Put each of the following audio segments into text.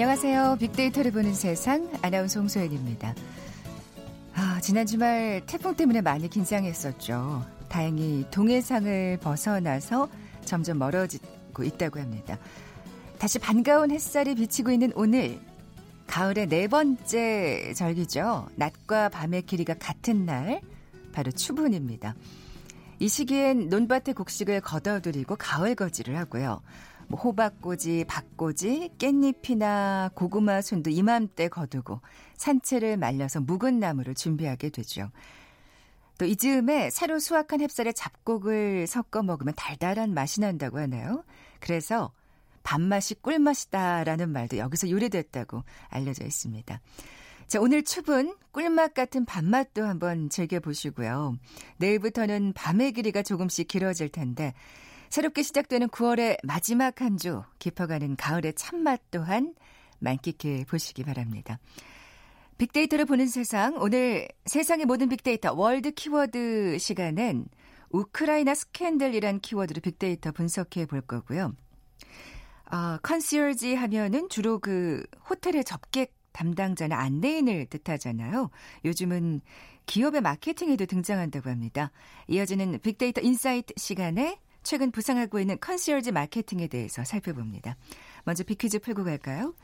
안녕하세요. 빅데이터를 보는 세상 아나운서 홍소연입니다. 아, 지난 주말 태풍 때문에 많이 긴장했었죠. 다행히 동해상을 벗어나서 점점 멀어지고 있다고 합니다. 다시 반가운 햇살이 비치고 있는 오늘 가을의 네 번째 절기죠. 낮과 밤의 길이가 같은 날 바로 추분입니다. 이 시기엔 논밭의 곡식을 걷어들이고 가을 거지를 하고요. 뭐 호박꼬지, 박꼬지, 깻잎이나 고구마 순도 이맘때 거두고 산채를 말려서 묵은 나무를 준비하게 되죠. 또 이 즈음에 새로 수확한 햅쌀에 잡곡을 섞어 먹으면 달달한 맛이 난다고 하나요? 그래서 밥맛이 꿀맛이다라는 말도 여기서 유래됐다고 알려져 있습니다. 자, 오늘 춥은 꿀맛 같은 밥맛도 한번 즐겨보시고요. 내일부터는 밤의 길이가 조금씩 길어질 텐데 새롭게 시작되는 9월의 마지막 한 주 깊어가는 가을의 참맛 또한 만끽해 보시기 바랍니다. 빅데이터를 보는 세상 오늘 세상의 모든 빅데이터 월드 키워드 시간은 우크라이나 스캔들이란 키워드로 빅데이터 분석해 볼 거고요. 아, 컨시어지 하면은 주로 그 호텔의 접객 담당자나 안내인을 뜻하잖아요. 요즘은 기업의 마케팅에도 등장한다고 합니다. 이어지는 빅데이터 인사이트 시간에 최근 부상하고 있는 컨시어지 마케팅에 대해서 살펴봅니다. 먼저 빅퀴즈 풀고 갈까요?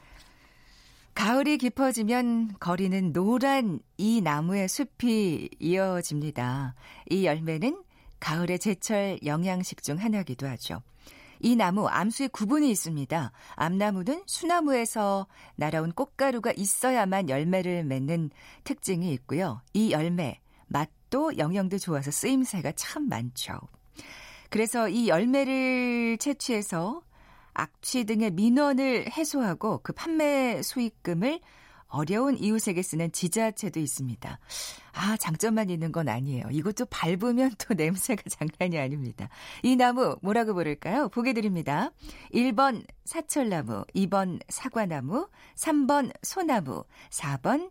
가을이 깊어지면 거리는 노란 이 나무의 숲이 이어집니다. 이 열매는 가을의 제철 영양식 중 하나이기도 하죠. 이 나무 암수의 구분이 있습니다. 암나무는 수나무에서 날아온 꽃가루가 있어야만 열매를 맺는 특징이 있고요. 이 열매 맛도 영양도 좋아서 쓰임새가 참 많죠. 그래서 이 열매를 채취해서 악취 등의 민원을 해소하고 그 판매 수익금을 어려운 이웃에게 쓰는 지자체도 있습니다. 아, 장점만 있는 건 아니에요. 이것도 밟으면 또 냄새가 장난이 아닙니다. 이 나무 뭐라고 부를까요? 보게 드립니다. 1번 사철나무, 2번 사과나무, 3번 소나무, 4번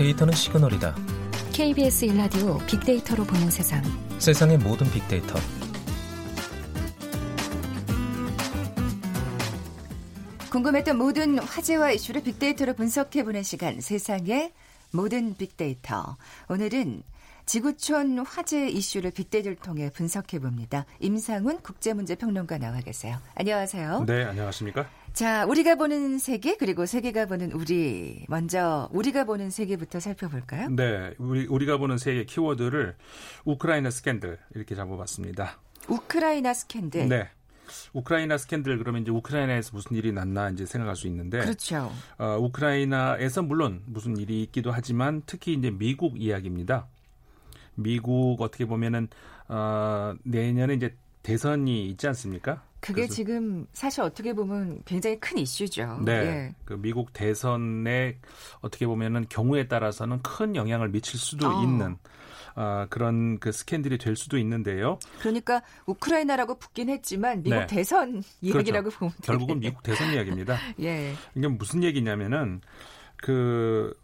데이터는 시그널이다. KBS 일라디오 빅데이터로 보는 세상. 세상의 모든 빅데이터. 궁금했던 모든 화제와 이슈를 빅데이터로 분석해 보는 시간, 세상의 모든 빅데이터. 오늘은 지구촌 화제 이슈를 빅데이터를 통해 분석해 봅니다. 임상훈 국제문제평론가 나와 계세요. 안녕하세요. 네, 안녕하십니까? 자, 우리가 보는 세계 그리고 세계가 보는 우리. 먼저 우리가 보는 세계부터 살펴볼까요? 네, 우리 우리가 보는 세계 키워드를 우크라이나 스캔들 이렇게 잡아봤습니다. 우크라이나 스캔들. 네. 우크라이나 스캔들 그러면 이제 우크라이나에서 무슨 일이 났나 이제 생각할 수 있는데 그렇죠. 어, 우크라이나에서 물론 무슨 일이 있기도 하지만 특히 이제 미국 이야기입니다. 미국 어떻게 보면은 어, 내년에 이제 대선이 있지 않습니까? 그게 지금 사실 어떻게 보면 굉장히 큰 이슈죠. 네. 예. 그 미국 대선에 어떻게 보면은 경우에 따라서는 큰 영향을 미칠 수도 어. 있는 아, 그런 그 스캔들이 될 수도 있는데요. 그러니까 우크라이나라고 붙긴 했지만 미국 네. 대선 이야기라고 보면 되겠네요. 결국은 미국 대선 이야기입니다. 예. 이게 무슨 얘기냐면은 그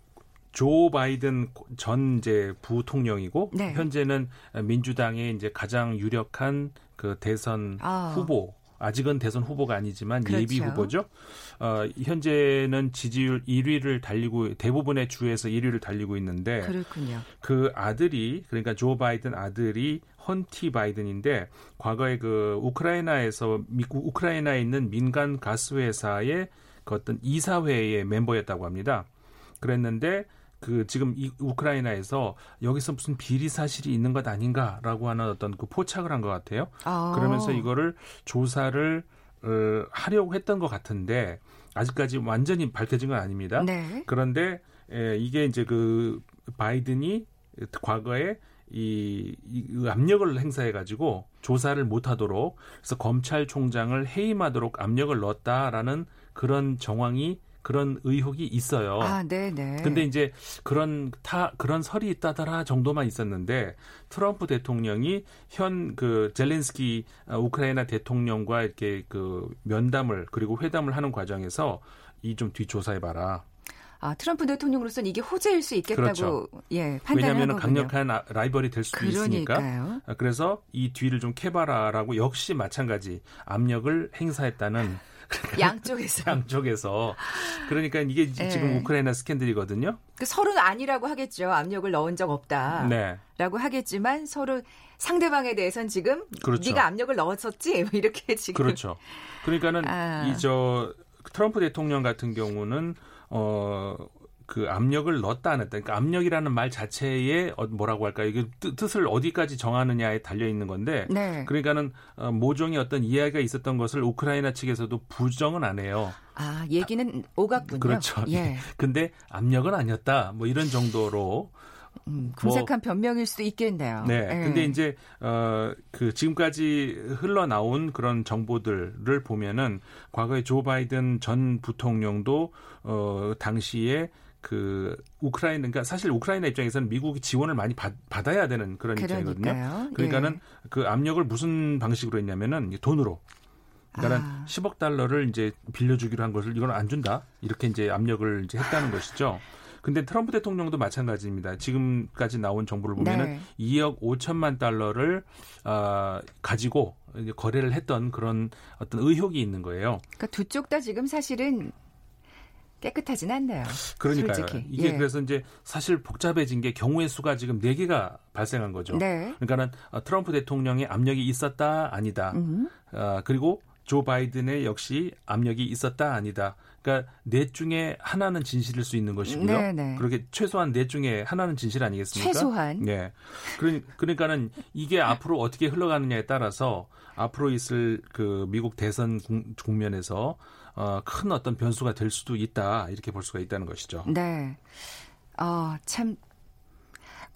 조 바이든 전 이제 부통령이고 네. 현재는 민주당의 이제 가장 유력한 그 대선 아. 후보 아직은 대선 후보가 아니지만 그렇죠. 예비 후보죠. 어, 현재는 지지율 1위를 달리고 대부분의 주에서 1위를 달리고 있는데 그렇군요. 그 아들이 그러니까 조 바이든 아들이 헌티 바이든인데 과거에 그 우크라이나에서 미국 우크라이나에 있는 민간 가스 회사의 그 어떤 이사회의 멤버였다고 합니다. 그랬는데 그 지금 이 우크라이나에서 여기서 무슨 비리 사실이 있는 것 아닌가라고 하는 어떤 그 포착을 한 것 같아요. 아. 그러면서 이거를 조사를 어, 하려고 했던 것 같은데 아직까지 완전히 밝혀진 건 아닙니다. 네. 그런데 에, 이게 이제 그 바이든이 과거에 이, 이 압력을 행사해 가지고 조사를 못 하도록 그래서 검찰총장을 해임하도록 압력을 넣었다라는 그런 정황이 그런 의혹이 있어요. 아, 네, 네. 근데 이제 그런 타 그런 설이 있다더라 정도만 있었는데 트럼프 대통령이 현 그 젤렌스키 어, 우크라이나 대통령과 이렇게 그 면담을 그리고 회담을 하는 과정에서 이좀 뒷조사해 봐라. 아, 트럼프 대통령으로서는 이게 호재일 수 있겠다고 그렇죠. 예, 판단을 왜냐하면. 강력한 아- 라이벌이 될 수도 있으니까. 그러니까요. 아, 그래서 이 뒤를 좀 캐봐라라고 역시 마찬가지 압력을 행사했다는 양쪽에서 양쪽에서 그러니까 이게 지- 네. 지금 우크라이나 스캔들이거든요. 그 서로는 아니라고 하겠죠. 압력을 넣은 적 없다라고 네. 하겠지만 서로 상대방에 대해서는 지금 그렇죠. 네가 압력을 넣었었지 뭐 이렇게 지금 그렇죠. 그러니까는 아. 이저 트럼프 대통령 같은 경우는 어. 그 압력을 넣었다 안 했다. 그러니까 압력이라는 말 자체에 어, 뭐라고 할까요? 이게 뜻- 뜻을 어디까지 정하느냐에 달려 있는 건데. 네. 그러니까는 어, 모종의 어떤 이야기가 있었던 것을 우크라이나 측에서도 부정은 안 해요. 아 얘기는 오갔군요. 그렇죠. 예. 근데 압력은 아니었다. 뭐 이런 정도로 음, 궁색한 변명일 수도 있겠네요. 네. 예. 근데 이제 어 그 지금까지 흘러나온 그런 정보들을 보면은 과거에 조 바이든 전 부통령도 어 당시에 그 우크라이나 그러니까 사실 우크라이나 입장에서는 미국이 지원을 많이 받, 받아야 되는 그런 입장이거든요. 그러니까요. 그러니까는 예. 그 압력을 무슨 방식으로 했냐면은 돈으로 그러니까 아. 10억 달러를 이제 빌려주기로 한 것을 이건 안 준다 이렇게 이제 압력을 이제 했다는 것이죠. 근데 트럼프 대통령도 마찬가지입니다. 지금까지 나온 정보를 보면은 네. 2억 5천만 달러를 어, 가지고 거래를 했던 그런 어떤 의혹이 있는 거예요. 그러니까 두 쪽 다 지금 사실은 깨끗하진 않네요. 그러니까요. 솔직히. 이게 예. 그래서 이제 사실 복잡해진 게 경우의 수가 지금 4개가 발생한 거죠. 네. 그러니까는 어, 트럼프 대통령의 압력이 있었다 아니다. 음. 어, 그리고 조 바이든의 역시 압력이 있었다 아니다. 그러니까 넷 중에 하나는 진실일 수 있는 것이고요. 네, 네. 그렇게 최소한 넷 중에 하나는 진실 아니겠습니까? 최소한. 예. 그러니, 그러니까는 이게 앞으로 어떻게 흘러가느냐에 따라서 앞으로 있을 그 미국 대선 국- 국면에서 어, 큰 어떤 변수가 될 수도 있다 이렇게 볼 수가 있다는 것이죠. 네. 어, 참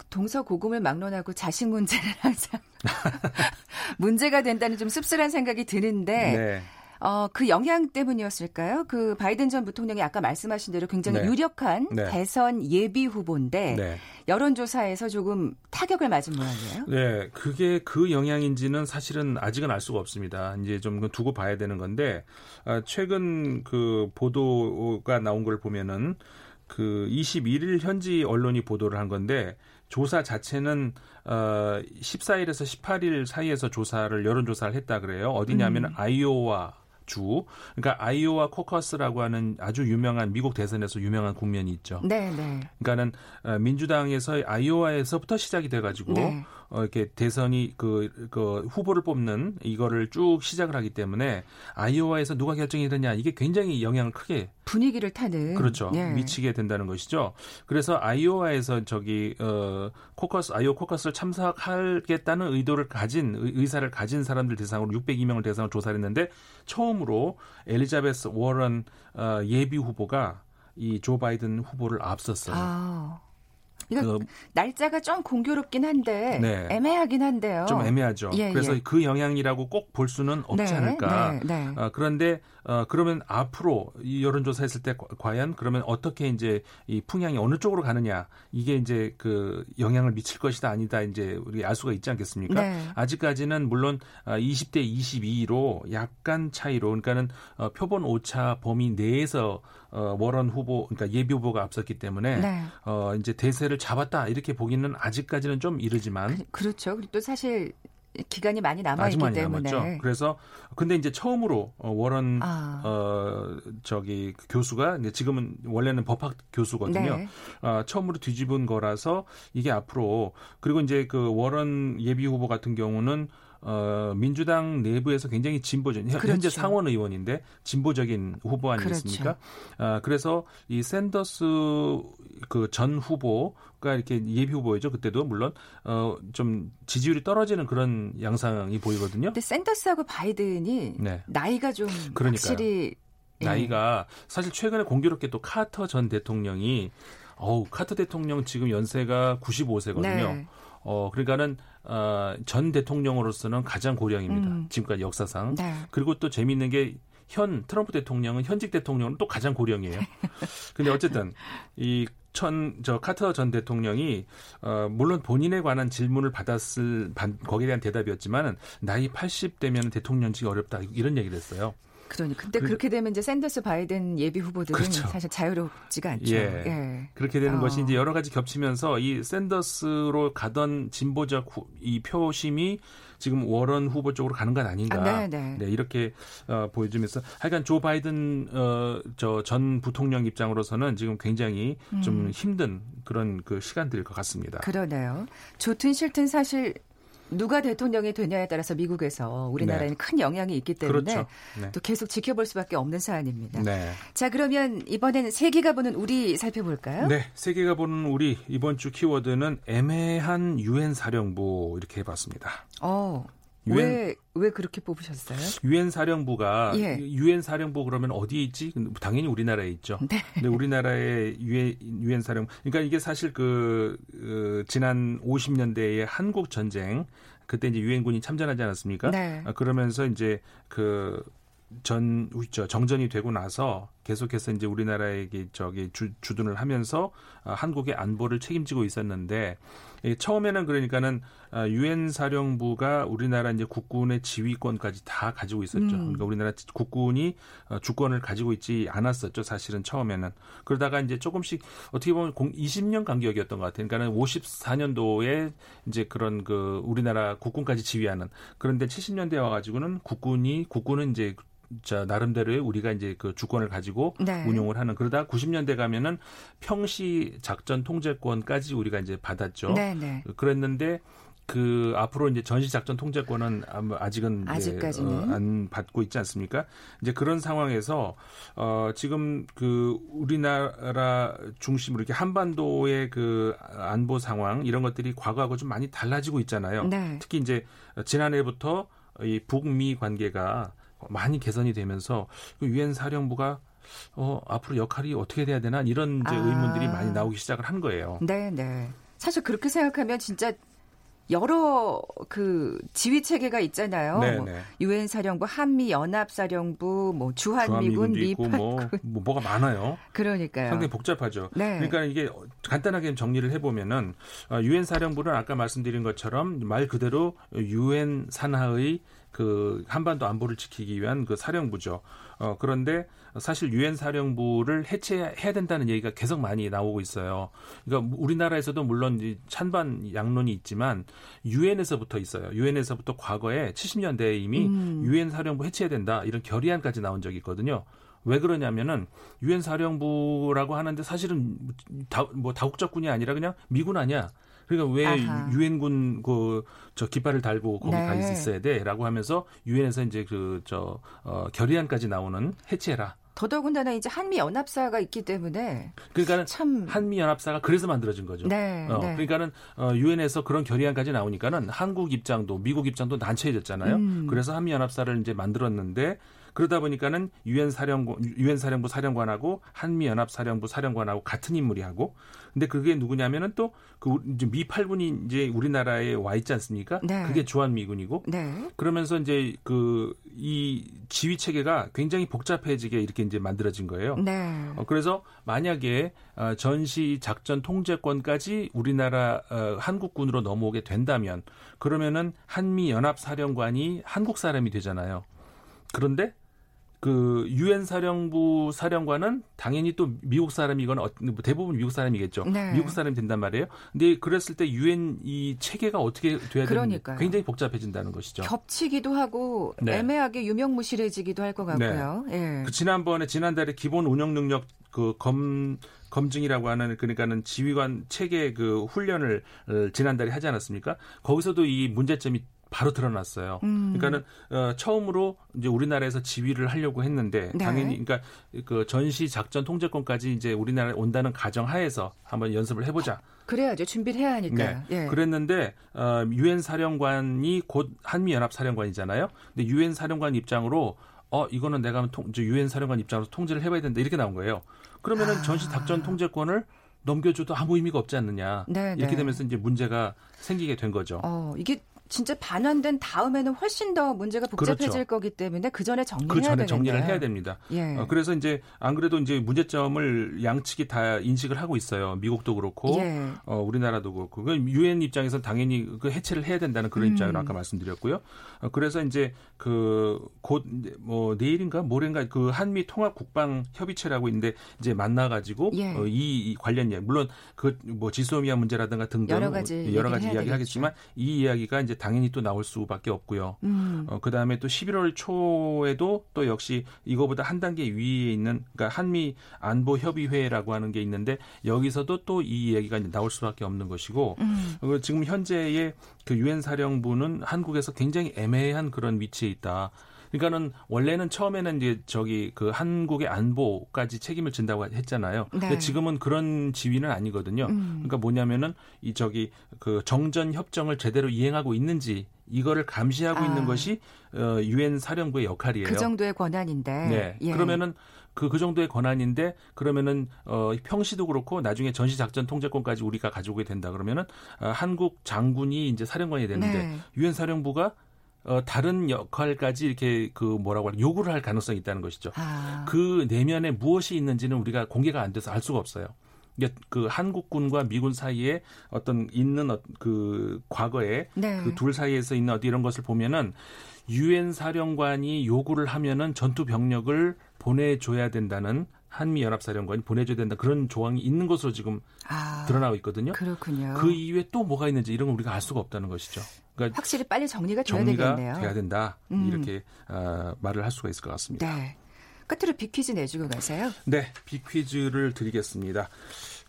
동서 고금을 막론하고 자식 문제는 항상 문제가 된다는 좀 씁쓸한 생각이 드는데 네. 어, 그 영향 때문이었을까요? 그 바이든 전 부통령이 아까 말씀하신 대로 굉장히 네. 유력한 네. 대선 예비 후보인데 네. 여론조사에서 조금 타격을 맞은 모양이에요. 네, 그게 그 영향인지는 사실은 아직은 알 수가 없습니다. 이제 좀 두고 봐야 되는 건데 아, 최근 그 보도가 나온 걸 보면은 그 21일 현지 언론이 보도를 한 건데 조사 자체는 어 14일에서 18일 사이에서 조사를 여론 조사를 했다 그래요. 어디냐면 은 아이오와 주 그러니까 아이오와 코커스라고 하는 아주 유명한 미국 대선에서 유명한 국면이 있죠. 네, 네. 그러니까는 어, 민주당에서 아이오와에서부터 시작이 돼 가지고 네. 어, 이렇게 대선이 그, 그 후보를 뽑는 이거를 쭉 시작을 하기 때문에 아이오와에서 누가 결정이 되냐 이게 굉장히 영향을 크게 분위기를 타는 그렇죠 예. 미치게 된다는 것이죠. 그래서 아이오와에서 저기 어 코커스 아이오 코커스를 참석하겠다는 의도를 가진 의- 의사를 가진 사람들 대상으로 602명을 대상으로 조사를 했는데 처음으로 엘리자베스 워런 어, 예비 후보가 이 조 바이든 후보를 앞섰어요. 아. 이거 그 날짜가 좀 공교롭긴 한데 네. 애매하긴 한데요. 좀 애매하죠. 예, 그래서 예. 그 영향이라고 꼭 볼 수는 없지 네, 않을까. 네, 네. 어, 그런데 어, 그러면 앞으로 이 여론조사 했을 때 과- 과연 그러면 어떻게 이제 이 풍향이 어느 쪽으로 가느냐 이게 이제 그 영향을 미칠 것이다 아니다 이제 우리 알 수가 있지 않겠습니까? 네. 아직까지는 물론 아, 20대 22로 약간 차이로 그러니까는 어, 표본 오차 범위 내에서 어, 워런 후보 그러니까 예비 후보가 앞섰기 때문에 네. 어, 이제 대세를 잡았다 이렇게 보기는 아직까지는 좀 이르지만 그, 그렇죠. 그리고 또 사실 기간이 많이 남아 있기 많이 때문에 남았죠. 그래서 근데 이제 처음으로 어, 워런 아. 어 저기 그 교수가 지금은 원래는 법학 교수거든요. 네. 어, 처음으로 뒤집은 거라서 이게 앞으로 그리고 이제 그 워런 예비 후보 같은 경우는 어, 민주당 내부에서 굉장히 진보적, 현- 현재 그렇죠. 상원 의원인데 진보적인 후보 아니겠습니까? 그렇죠. 아, 그래서 이 샌더스 그 전 후보가 이렇게 예비 후보이죠. 그때도 물론 어, 좀 지지율이 떨어지는 그런 양상이 보이거든요. 근데 샌더스하고 바이든이 네. 나이가 좀 그러니까요. 확실히 예. 나이가 사실 최근에 공교롭게 또 카터 전 대통령이 어우, 카터 대통령 지금 연세가 95세거든요. 네. 어, 그러니까는 어, 전 대통령으로서는 가장 고령입니다. 음. 지금까지 역사상. 네. 그리고 또 재미있는 게 현 트럼프 대통령은 현직 대통령은 또 가장 고령이에요. 근데 어쨌든 이 천저 카터 전 대통령이 어 물론 본인에 관한 질문을 받았을 반- 거기에 대한 대답이었지만은 나이 80대면 대통령직이 어렵다 이런 얘기를 했어요. 그러니 근데 그- 그렇게 되면 이제 샌더스 바이든 예비 후보들은 그렇죠. 사실 자유롭지가 않죠. 예. 예. 그렇게 되는 어. 것이 이제 여러 가지 겹치면서 이 샌더스로 가던 진보적 후- 이 표심이 지금 워런 후보 쪽으로 가는 건 아닌가. 아, 네, 네. 이렇게 어, 보여주면서 하여간 조 바이든 어, 저 전 부통령 입장으로서는 지금 굉장히 좀 힘든 그런 그 시간들일 것 같습니다. 음. 그러네요. 좋든 싫든 사실 누가 대통령이 되냐에 따라서 미국에서 우리나라에는 큰 영향이 있기 때문에 네. 그렇죠. 네. 또 계속 지켜볼 수밖에 없는 사안입니다. 네. 자, 그러면 이번에는 세계가 보는 우리 살펴볼까요? 네, 세계가 보는 우리 이번 주 키워드는 애매한 유엔 사령부 이렇게 해봤습니다. 어. 유엔- 왜, 왜 그렇게 뽑으셨어요? 유엔 사령부가 예. 유엔 사령부 그러면 어디에 있지? 당연히 우리나라에 있죠. 네. 근데 우리나라의 유엔 유엔 사령부 그러니까 이게 사실 그 어, 지난 50년대의 한국 전쟁 그때 이제 유엔군이 참전하지 않았습니까? 네. 아, 그러면서 이제 그 전, 저 정전이 되고 나서 계속해서 이제 우리나라에게 저기 주, 주둔을 하면서 아, 한국의 안보를 책임지고 있었는데 이 처음에는 그러니까는 아, 유엔 사령부가 우리나라 이제 국군의 지휘권까지 다 가지고 있었죠. 음. 그러니까 우리나라 국군이 어, 주권을 가지고 있지 않았었죠. 사실은 처음에는 그러다가 이제 조금씩 어떻게 보면 공, 20년 간격이었던 것 같아요. 그러니까는 54년도에 이제 그런 그 우리나라 국군까지 지휘하는 그런데 70년대 와가지고는 국군이 국군은 이제 자 나름대로의 우리가 이제 그 주권을 가지고 네. 운용을 하는 그러다 90년대 가면은 평시 작전 통제권까지 우리가 이제 받았죠. 네, 네. 그랬는데 그 앞으로 이제 전시 작전 통제권은 아마 아직은 이제 아직까지는. 어, 안 받고 있지 않습니까? 이제 그런 상황에서 어 지금 그 우리나라 중심으로 이렇게 한반도의 그 안보 상황 이런 것들이 과거하고 좀 많이 달라지고 있잖아요. 네. 특히 이제 지난해부터 이 북미 관계가 많이 개선이 되면서 그 유엔 사령부가 어 앞으로 역할이 어떻게 돼야 되나 이런 이제 아. 의문들이 많이 나오기 시작을 한 거예요. 네, 네. 사실 그렇게 생각하면 진짜 여러 그 지휘 체계가 있잖아요. 네, 뭐 네. 유엔 사령부, 한미 연합 사령부, 뭐 주한미군, 미팔군. 뭐, 뭐 뭐가 많아요. 그러니까요. 상당히 복잡하죠. 네. 그러니까 이게 간단하게 정리를 해보면은 어, 유엔 사령부는 아까 말씀드린 것처럼 말 그대로 유엔 산하의 그 한반도 안보를 지키기 위한 그 사령부죠. 어, 그런데 사실 유엔 사령부를 해체해야 된다는 얘기가 계속 많이 나오고 있어요. 그러니까 우리나라에서도 물론 이 찬반 양론이 있지만 유엔에서부터 있어요. 유엔에서부터 과거에 70년대에 이미 음. 유엔 사령부 해체해야 된다 이런 결의안까지 나온 적이 있거든요. 왜 그러냐면은 유엔 사령부라고 하는데 사실은 다, 뭐 다국적군이 아니라 그냥 미군 아니야. 그러니까 왜. 유엔군 그 저 깃발을 달고 거기 네. 가 있어야 돼라고 하면서 유엔에서 이제 그 저 어, 결의안까지 나오는 해체해라. 더더군다나 이제 한미 연합사가 있기 때문에 그러니까는 참 한미 연합사가 그래서 만들어진 거죠. 네, 어, 네. 그러니까는 어, 유엔에서 그런 결의안까지 나오니까는 한국 입장도 미국 입장도 난처해졌잖아요. 음. 그래서 한미 연합사를 이제 만들었는데 그러다 보니까는 유엔 사령부 유엔 사령부 사령관하고 한미 연합 사령부 사령관하고 같은 인물이 하고 근데 그게 누구냐면은 또 그 미 8군이 이제 우리나라에 와 있지 않습니까? 네. 그게 주한 미군이고 네. 그러면서 이제 그 이 지휘 체계가 굉장히 복잡해지게 이렇게 이제 만들어진 거예요. 네. 어, 그래서 만약에 어, 전시 작전 통제권까지 우리나라 어, 한국군으로 넘어오게 된다면 그러면은 한미 연합 사령관이 한국 사람이 되잖아요. 그런데 그 유엔 사령부 사령관은 당연히 또 미국 사람이거나 어, 대부분 미국 사람이겠죠. 네. 미국 사람이 된단 말이에요. 근데 그랬을 때 유엔 이 체계가 어떻게 돼야 되는 그러니까요. 굉장히 복잡해진다는 것이죠. 겹치기도 하고 네. 애매하게 유명무실해지기도 할 것 같고요. 예. 그 지난번에 지난달에 기본 운영 능력 그 검 검증이라고 하는 그러니까는 지휘관 체계 그 훈련을 어, 지난달에 하지 않았습니까? 거기서도 이 문제점이 바로 드러났어요. 음. 그러니까는 어, 처음으로 이제 우리나라에서 지휘를 하려고 했는데 네. 당연히 그러니까 그 전시 작전 통제권까지 이제 우리나라에 온다는 가정 하에서 한번 연습을 해보자. 그래야죠. 준비를 해야 하니까요. 예. 네. 그랬는데 어, 유엔 사령관이 곧 한미 연합 사령관이잖아요. 근데 유엔 사령관 입장으로 어 이거는 내가 통, 유엔 사령관 입장으로 통제를 해봐야 된다 이렇게 나온 거예요. 그러면은 아. 전시 작전 통제권을 넘겨줘도 아무 의미가 없지 않느냐. 네, 이렇게 네. 되면서 이제 문제가 생기게 된 거죠. 어, 이게 진짜 반환된 다음에는 훨씬 더 문제가 복잡해질 그렇죠. 거기 때문에 그 전에 정리해야 그 전에 되겠네요. 정리를 해야 됩니다. 예. 어, 그래서 이제 안 그래도 이제 문제점을 양측이 다 인식을 하고 있어요. 미국도 그렇고 예. 어, 우리나라도 그렇고 그 유엔 입장에서 당연히 그 해체를 해야 된다는 그런 음. 입장을 아까 말씀드렸고요. 어, 그래서 이제 그 곧 뭐 내일인가 모레인가 그 한미 통합 국방 협의체라고 있는데 이제 만나 가지고 예. 어, 이, 이 관련 이야기 물론 그 뭐 지소미아 문제라든가 등등 여러 가지 여러 가지 해야 이야기 되겠죠. 하겠지만 이 이야기가 이제 당연히 또 나올 수밖에 없고요. 음. 어, 그 다음에 또 11월 초에도 또 역시 이거보다 한 단계 위에 있는, 그러니까 한미 안보 협의회라고 하는 게 있는데 여기서도 또 이 얘기가 나올 수밖에 없는 것이고, 음. 어, 지금 현재의 그 유엔 사령부는 한국에서 굉장히 애매한 그런 위치에 있다. 그러니까는 원래는 처음에는 이제 저기 그 한국의 안보까지 책임을 진다고 했잖아요. 네. 근데 지금은 그런 지위는 아니거든요. 음. 그러니까 뭐냐면은 이 저기 그 정전 협정을 제대로 이행하고 있는지 이거를 감시하고 아. 있는 것이 어 유엔 사령부의 역할이에요. 그 정도의 권한인데. 네. 예. 그러면은 그, 그 정도의 권한인데 그러면은 어 평시도 그렇고 나중에 전시 작전 통제권까지 우리가 가져오게 된다 그러면은 어, 한국 장군이 이제 사령관이 되는데 네. 유엔 사령부가 어 다른 역할까지 이렇게 그 뭐라고 할 요구를 할 가능성이 있다는 것이죠. 아. 그 내면에 무엇이 있는지는 우리가 공개가 안 돼서 알 수가 없어요. 이게 그 한국군과 미군 사이에 어떤 있는 어- 그 과거에 네. 그둘 사이에서 있는 어디 이런 것을 보면은 유엔 사령관이 요구를 하면은 전투 병력을 보내줘야 된다는 한미 연합 사령관이 보내줘야 된다 그런 조항이 있는 것으로 지금 아. 드러나고 있거든요. 그렇군요. 그 이후에 또 뭐가 있는지 이런 건 우리가 알 수가 없다는 것이죠. 그러니까 확실히 빨리 정리가 정리가 되겠네요. 돼야 된다 음. 이렇게 아, 말을 할 수가 있을 것 같습니다. 네. 끝으로 빅퀴즈 내주고 가세요. 네, 빅퀴즈를 드리겠습니다.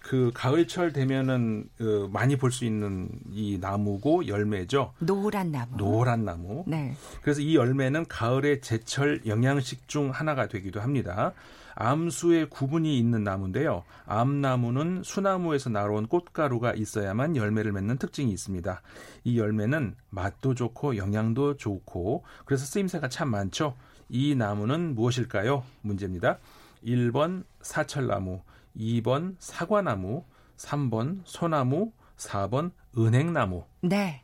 그 가을철 되면은 어, 많이 볼 수 있는 이 나무고 열매죠. 노란 나무. 노란 나무. 네. 그래서 이 열매는 가을의 제철 영양식 중 하나가 되기도 합니다. 암수의 구분이 있는 나무인데요. 암나무는 수나무에서 나온 꽃가루가 있어야만 열매를 맺는 특징이 있습니다. 이 열매는 맛도 좋고 영양도 좋고 그래서 쓰임새가 참 많죠. 이 나무는 무엇일까요? 문제입니다. 1번 사철나무, 2번 사과나무, 3번 소나무, 4번 은행나무. 네.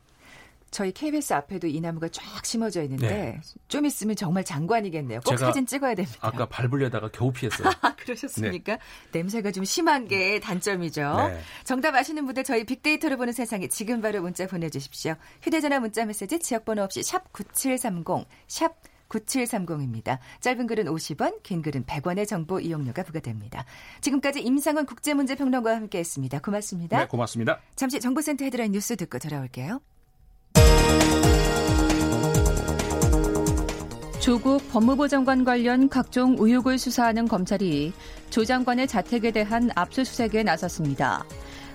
저희 KBS 앞에도 이 나무가 쫙 심어져 있는데 네. 좀 있으면 정말 장관이겠네요. 꼭 사진 찍어야 됩니다. 아까 밟으려다가 겨우 피했어요. 아, 그러셨습니까? 냄새가 좀 심한 게 단점이죠. 네. 정답 아시는 분들 저희 빅데이터를 보는 세상에 지금 바로 문자 보내주십시오. 휴대전화 문자 메시지 지역번호 없이 샵 9730, 샵 9730입니다. 짧은 글은 50원, 긴 글은 100원의 정보 이용료가 부과됩니다. 지금까지 임상원 국제문제평론가와 함께했습니다. 고맙습니다. 네, 고맙습니다. 잠시 정보센터 헤드라인 뉴스 듣고 돌아올게요. 조국 법무부 장관 관련 각종 의혹을 수사하는 검찰이 조 장관의 자택에 대한 압수수색에 나섰습니다.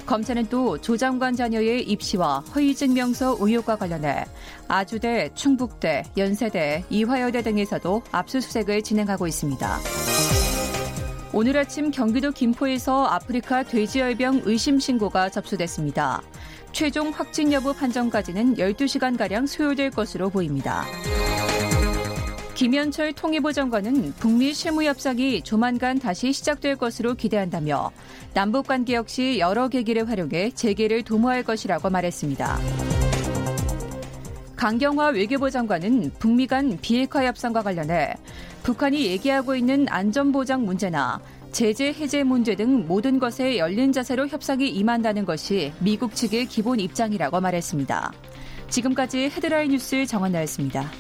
검찰은 또 조 장관 자녀의 입시와 허위증명서 의혹과 관련해 아주대, 충북대, 연세대, 이화여대 등에서도 압수수색을 진행하고 있습니다. 오늘 아침 경기도 김포에서 아프리카 돼지열병 의심 신고가 접수됐습니다. 최종 확진 여부 판정까지는 12시간가량 소요될 것으로 보입니다. 김현철 통일부 장관은 북미 실무 협상이 조만간 다시 시작될 것으로 기대한다며 남북 관계 역시 여러 계기를 활용해 재개를 도모할 것이라고 말했습니다. 강경화 외교부 장관은 북미 간 비핵화 협상과 관련해 북한이 얘기하고 있는 안전보장 문제나 제재 해제 문제 등 모든 것에 열린 자세로 협상에 임한다는 것이 미국 측의 기본 입장이라고 말했습니다. 지금까지 헤드라인 뉴스 정원나였습니다.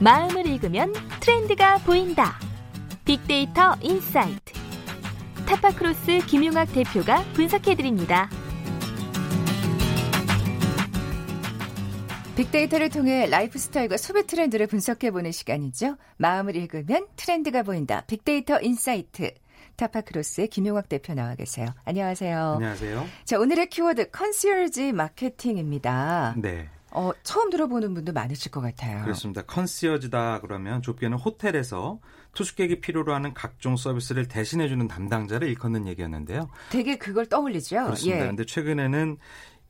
마음을 읽으면 트렌드가 보인다. 빅데이터 인사이트. 타파크로스 김용학 대표가 분석해드립니다. 빅데이터를 통해 라이프 스타일과 소비 트렌드를 분석해보는 시간이죠. 마음을 읽으면 트렌드가 보인다. 빅데이터 인사이트. 타파크로스의 김용학 대표 나와 계세요. 안녕하세요. 안녕하세요. 자, 오늘의 키워드 컨시어지 마케팅입니다. 네. 어, 처음 들어보는 분도 많으실 것 같아요. 그렇습니다. 컨시어지다 그러면 좁게는 호텔에서 투숙객이 필요로 하는 각종 서비스를 대신해주는 담당자를 일컫는 얘기였는데요. 되게 그걸 떠올리죠. 그렇습니다. 예. 그런데 최근에는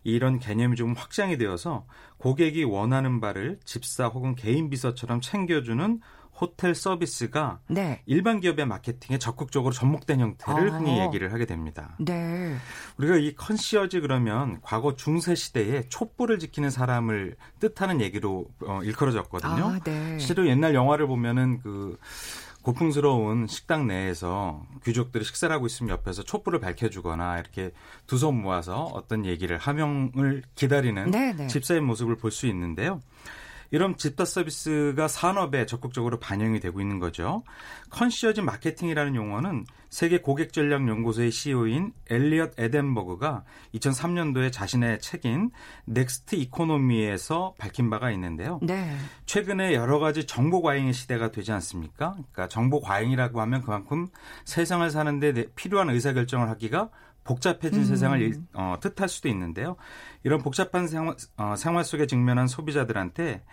이런 개념이 좀 확장이 되어서 고객이 원하는 바를 집사 혹은 개인 비서처럼 챙겨주는 호텔 서비스가 네. 일반 기업의 마케팅에 적극적으로 접목된 형태를 아. 흔히 얘기를 하게 됩니다. 네. 우리가 이 컨시어지 그러면 과거 중세 시대에 촛불을 지키는 사람을 뜻하는 얘기로 어, 일컬어졌거든요. 아, 네. 실제로 옛날 영화를 보면은 그 고풍스러운 식당 내에서 귀족들이 식사를 하고 있으면 옆에서 촛불을 밝혀주거나 이렇게 두 손 모아서 어떤 얘기를 하명을 기다리는 네네. 네. 집사의 모습을 볼 수 있는데요. 이런 집다 서비스가 산업에 적극적으로 반영이 되고 있는 거죠. 컨시어지 마케팅이라는 용어는 세계 고객 전략 연구소의 CEO인 엘리엇 에덴버그가 2003년도에 자신의 책인 넥스트 이코노미에서 밝힌 바가 있는데요. 네. 최근에 여러 가지 정보 과잉의 시대가 되지 않습니까? 그러니까 정보 과잉이라고 하면 그만큼 세상을 사는데 필요한 의사결정을 하기가 복잡해진 음. 세상을 어, 뜻할 수도 있는데요. 이런 복잡한 생활, 어, 생활 속에 직면한 소비자들한테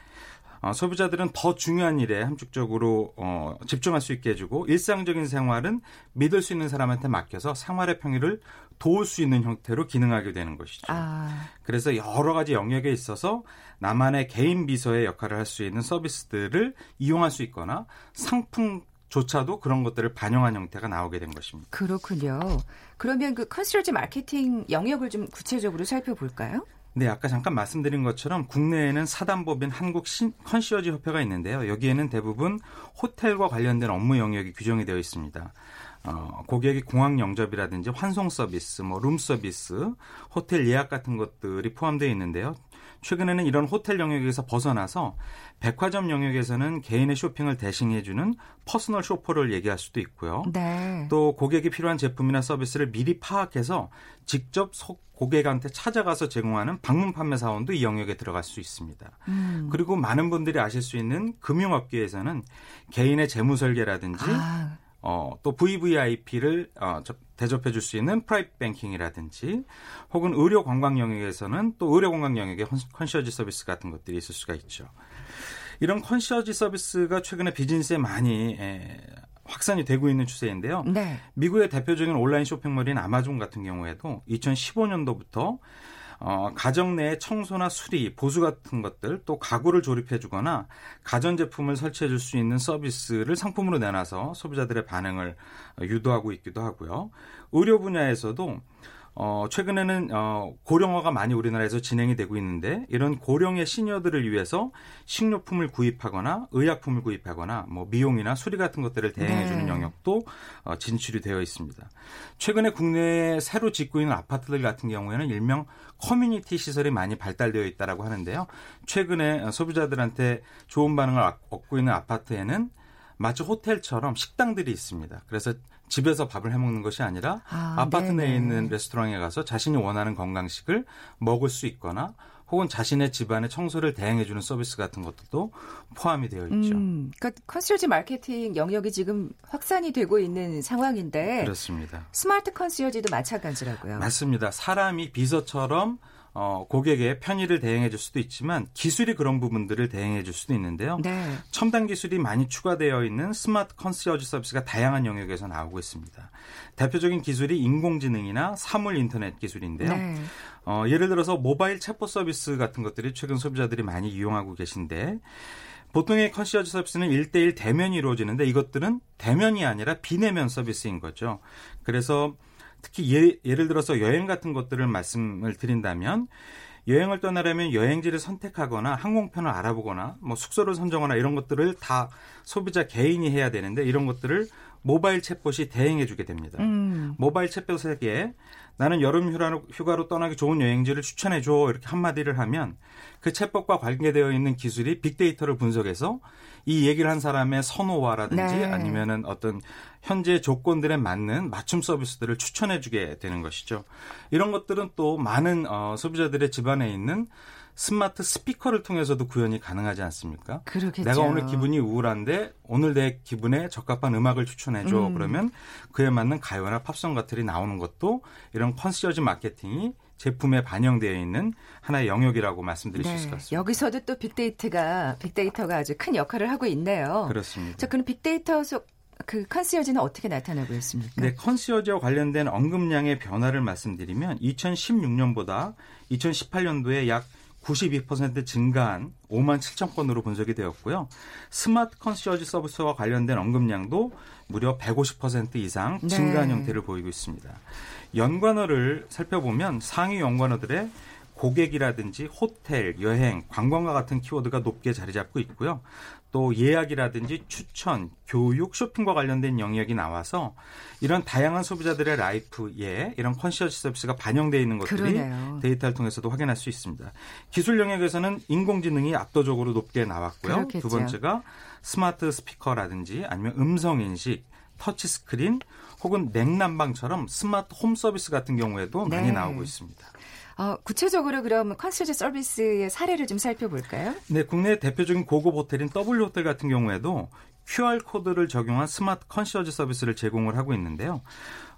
어, 소비자들은 더 중요한 일에 함축적으로 어, 집중할 수 있게 해주고 일상적인 생활은 믿을 수 있는 사람한테 맡겨서 생활의 편의를 도울 수 있는 형태로 기능하게 되는 것이죠. 아. 그래서 여러 가지 영역에 있어서 나만의 개인 비서의 역할을 할 수 있는 서비스들을 이용할 수 있거나 상품 조차도 그런 것들을 반영한 형태가 나오게 된 것입니다. 그렇군요. 그러면 그 컨시러지 마케팅 영역을 좀 구체적으로 살펴볼까요? 네, 아까 잠깐 말씀드린 것처럼 국내에는 사단법인 한국 컨시어지 협회가 있는데요. 여기에는 대부분 호텔과 관련된 업무 영역이 규정이 되어 있습니다. 어, 고객이 공항 영접이라든지 환송 서비스, 뭐 룸 서비스, 호텔 예약 같은 것들이 포함되어 있는데요. 최근에는 이런 호텔 영역에서 벗어나서 백화점 영역에서는 개인의 쇼핑을 대신해주는 personal shopper를 얘기할 수도 있고요. 네. 또 고객이 필요한 제품이나 서비스를 미리 파악해서 직접 고객한테 찾아가서 제공하는 방문 판매 사원도 이 영역에 들어갈 수 있습니다. 음. 그리고 많은 분들이 아실 수 있는 금융업계에서는 개인의 재무 설계라든지 아. 어, 또 VVIP를 어, 대접해 줄 수 있는 private banking이라든지 혹은 의료 관광 영역에서는 또 의료 관광 영역에 컨시어지 서비스 같은 것들이 있을 수가 있죠. 이런 컨시어지 서비스가 최근에 비즈니스에 많이 에, 확산이 되고 있는 추세인데요. 네. 미국의 대표적인 온라인 쇼핑몰인 아마존 같은 경우에도 2015년도부터 어, 가정 내 청소나 수리, 보수 같은 것들, 또 가구를 조립해주거나 가전제품을 설치해줄 수 있는 서비스를 상품으로 내놔서 소비자들의 반응을 유도하고 있기도 하고요. 의료 분야에서도 어, 최근에는 어, 고령화가 많이 우리나라에서 진행이 되고 있는데 이런 고령의 시니어들을 위해서 식료품을 구입하거나 의약품을 구입하거나 뭐 미용이나 수리 같은 것들을 대행해주는 네. 영역도 어, 진출이 되어 있습니다. 최근에 국내에 새로 짓고 있는 아파트들 같은 경우에는 일명 커뮤니티 시설이 많이 발달되어 있다라고 하는데요. 최근에 소비자들한테 좋은 반응을 얻고 있는 아파트에는 마치 호텔처럼 식당들이 있습니다. 그래서 집에서 밥을 해 먹는 것이 아니라 아파트 내에 있는 레스토랑에 가서 자신이 원하는 건강식을 먹을 수 있거나 혹은 자신의 집안의 청소를 대행해주는 서비스 같은 것들도 포함이 되어 있죠. 음, 그러니까 컨시어지 마케팅 영역이 지금 확산이 되고 있는 상황인데 그렇습니다. 스마트 컨시어지도 마찬가지라고요. 맞습니다. 사람이 비서처럼 어, 고객의 편의를 대행해 줄 수도 있지만 기술이 그런 부분들을 대행해 줄 수도 있는데요. 네. 첨단 기술이 많이 추가되어 있는 스마트 컨시어지 서비스가 다양한 영역에서 나오고 있습니다. 대표적인 기술이 인공지능이나 사물 인터넷 기술인데요. 네. 어, 예를 들어서 모바일 챗봇 서비스 같은 것들이 최근 소비자들이 많이 이용하고 계신데 보통의 컨시어지 서비스는 1대1 대면이 이루어지는데 이것들은 대면이 아니라 비내면 서비스인 거죠. 그래서 특히 예, 예를 들어서 여행 같은 것들을 말씀을 드린다면 여행을 떠나려면 여행지를 선택하거나 항공편을 알아보거나 뭐 숙소를 선정하거나 이런 것들을 다 소비자 개인이 해야 되는데 이런 것들을 모바일 챗봇이 대행해 주게 됩니다. 음. 모바일 챗봇에게 나는 여름 휴가로, 휴가로 떠나기 좋은 여행지를 추천해 줘 이렇게 한마디를 하면 그 챗봇과 관계되어 있는 기술이 빅데이터를 분석해서 이 얘기를 한 사람의 선호와라든지 네. 아니면은 어떤 현재 조건들에 맞는 맞춤 서비스들을 추천해주게 되는 것이죠. 이런 것들은 또 많은 어, 소비자들의 집안에 있는 스마트 스피커를 통해서도 구현이 가능하지 않습니까? 그렇겠죠. 내가 오늘 기분이 우울한데 오늘 내 기분에 적합한 음악을 추천해 줘. 음. 그러면 그에 맞는 가요나 팝송 같들이 나오는 것도 이런 컨시어지 마케팅이 제품에 반영되어 있는 하나의 영역이라고 말씀드릴 네. 수 있을 것 같습니다. 여기서도 또 빅데이터가 빅데이터가 아주 큰 역할을 하고 있네요. 그렇습니다. 자, 그럼 빅데이터 속 그 컨시어지는 어떻게 나타나고 있습니까? 네, 컨시어지와 관련된 언급량의 변화를 말씀드리면 2016년보다 2018년도에 약 92% 증가한 5만 7천 건으로 분석이 되었고요. 스마트 컨시어지 서비스와 관련된 언급량도 무려 150% 이상 증가한 네. 형태를 보이고 있습니다. 연관어를 살펴보면 상위 연관어들의 고객이라든지 호텔, 여행, 관광과 같은 키워드가 높게 자리 잡고 있고요. 또 예약이라든지 추천, 교육, 쇼핑과 관련된 영역이 나와서 이런 다양한 소비자들의 라이프에 이런 컨시어지 서비스가 반영되어 있는 것들이 그러네요. 데이터를 통해서도 확인할 수 있습니다. 기술 영역에서는 인공지능이 압도적으로 높게 나왔고요. 그렇겠죠. 두 번째가 스마트 스피커라든지 아니면 음성 인식, 터치 스크린 혹은 냉난방처럼 스마트 홈 서비스 같은 경우에도 네. 많이 나오고 있습니다. 어, 구체적으로 그럼 컨시어지 서비스의 사례를 좀 살펴볼까요? 네, 국내 대표적인 고급 호텔인 W 호텔 같은 경우에도 QR 코드를 적용한 스마트 컨시어지 서비스를 제공을 하고 있는데요.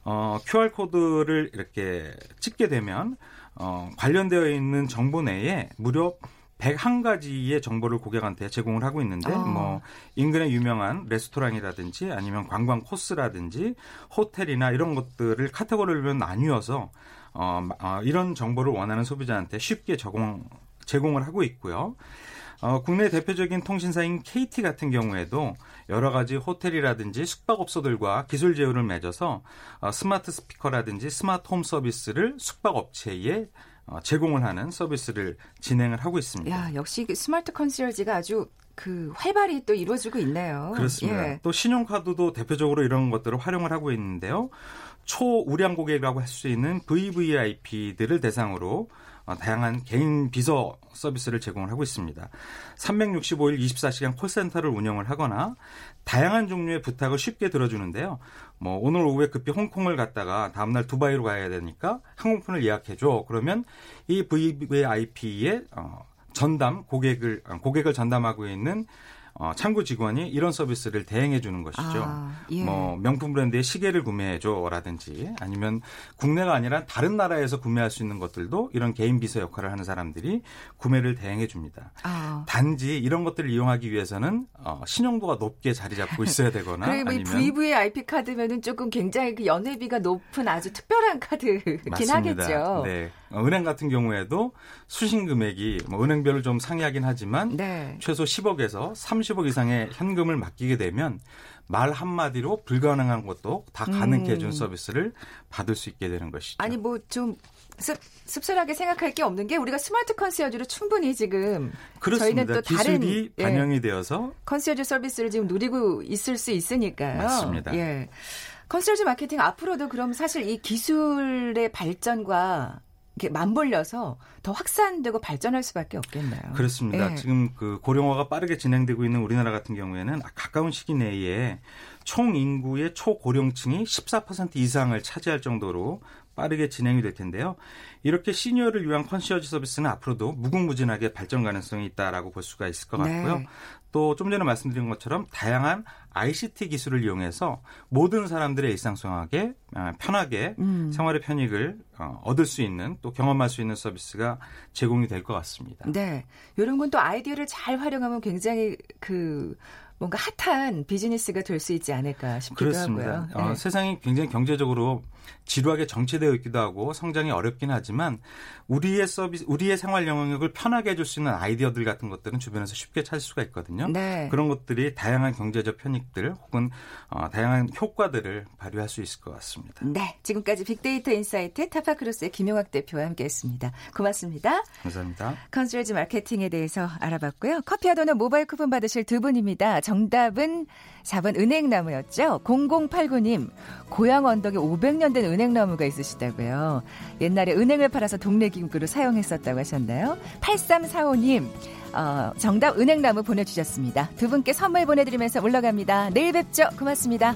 어, QR 코드를 이렇게 찍게 되면 어, 관련되어 있는 정보 내에 무려 101가지의 정보를 고객한테 제공을 하고 있는데 어. 뭐 인근의 유명한 레스토랑이라든지 아니면 관광 코스라든지 호텔이나 이런 것들을 카테고리로 나뉘어서 어, 어, 이런 정보를 원하는 소비자한테 쉽게 적용 제공을 하고 있고요. 어, 국내 대표적인 통신사인 KT 같은 경우에도 여러 가지 호텔이라든지 숙박업소들과 기술 제휴를 맺어서 어, 스마트 스피커라든지 스마트 홈 서비스를 숙박업체에 어, 제공을 하는 서비스를 진행을 하고 있습니다. 야, 역시 그 스마트 컨시어지가 아주 그 활발히 또 이루어지고 있네요. 그렇습니다. 예. 또 신용카드도 대표적으로 이런 것들을 활용을 하고 있는데요. 초우량 고객이라고 할 수 있는 VVIP들을 대상으로 어, 다양한 개인 비서 서비스를 제공을 하고 있습니다. 365일 24시간 콜센터를 운영을 하거나 다양한 종류의 부탁을 쉽게 들어주는데요. 뭐 오늘 오후에 급히 홍콩을 갔다가 다음날 두바이로 가야 되니까 항공편을 예약해줘. 그러면 이 VVIP의 어, 전담 고객을 어, 고객을 전담하고 있는 어, 창구 직원이 이런 서비스를 대행해 주는 것이죠. 아, 예. 뭐 명품 브랜드의 시계를 구매해 줘라든지 아니면 국내가 아니라 다른 나라에서 구매할 수 있는 것들도 이런 개인 비서 역할을 하는 사람들이 구매를 대행해 줍니다. 아. 단지 이런 것들을 이용하기 위해서는 어, 신용도가 높게 자리 잡고 있어야 되거나 그리고 아니면 VVIP 카드면은 조금 굉장히 그 연회비가 높은 아주 특별한 카드긴 맞습니다. 하겠죠. 네. 어, 은행 같은 경우에도 수신 금액이 뭐 은행별로 좀 상이하긴 하지만 네. 최소 10억에서 30억 이상의 현금을 맡기게 되면 말 한마디로 불가능한 것도 다 가능해 준 음. 서비스를 받을 수 있게 되는 것이죠. 아니 뭐좀 씁쓸하게 생각할 게 없는 게 우리가 스마트 컨시어지로 충분히 지금 그렇습니다. 저희는 또 다른 반영이 예, 되어서 컨시어지 서비스를 지금 누리고 있을 수 있으니까요. 맞습니다. 예. 컨시어지 마케팅 앞으로도 그럼 사실 이 기술의 발전과 이렇게 맞물려서 더 확산되고 발전할 수밖에 없겠네요. 그렇습니다. 네. 지금 그 고령화가 빠르게 진행되고 있는 우리나라 같은 경우에는 가까운 시기 내에 총 인구의 초고령층이 14% 이상을 차지할 정도로 빠르게 진행이 될 텐데요. 이렇게 시니어를 위한 컨시어지 서비스는 앞으로도 무궁무진하게 발전 가능성이 있다라고 볼 수가 있을 것 같고요. 네. 또좀 전에 말씀드린 것처럼 다양한 ICT 기술을 이용해서 모든 사람들의 일상생활에 아, 편하게 음. 생활의 편익을 어, 얻을 수 있는 또 경험할 수 있는 서비스가 제공이 될 것 같습니다. 네. 이런 건 또 아이디어를 잘 활용하면 굉장히 그 뭔가 핫한 비즈니스가 될 수 있지 않을까 싶기도 그렇습니다. 하고요. 어, 네. 세상이 굉장히 경제적으로 지루하게 정체되어 있기도 하고 성장이 어렵긴 하지만 우리의 서비스, 우리의 생활 영역을 편하게 해줄 수 있는 아이디어들 같은 것들은 주변에서 쉽게 찾을 수가 있거든요. 네. 그런 것들이 다양한 경제적 편익들 혹은 어, 다양한 효과들을 발휘할 수 있을 것 같습니다. 네, 지금까지 빅데이터 인사이트 타파크로스의 김용학 대표와 함께했습니다. 고맙습니다. 감사합니다. 컨시어지 마케팅에 대해서 알아봤고요. 커피와 도넛 모바일 쿠폰 받으실 두 분입니다. 정답은 4번 은행나무였죠. 0089님, 고향 언덕에 500년 된 은행나무가 있으시다고요. 옛날에 은행을 팔아서 동네 기구로 사용했었다고 하셨나요? 8345님, 어, 정답 은행나무 보내주셨습니다. 두 분께 선물 보내드리면서 올라갑니다. 내일 뵙죠. 고맙습니다.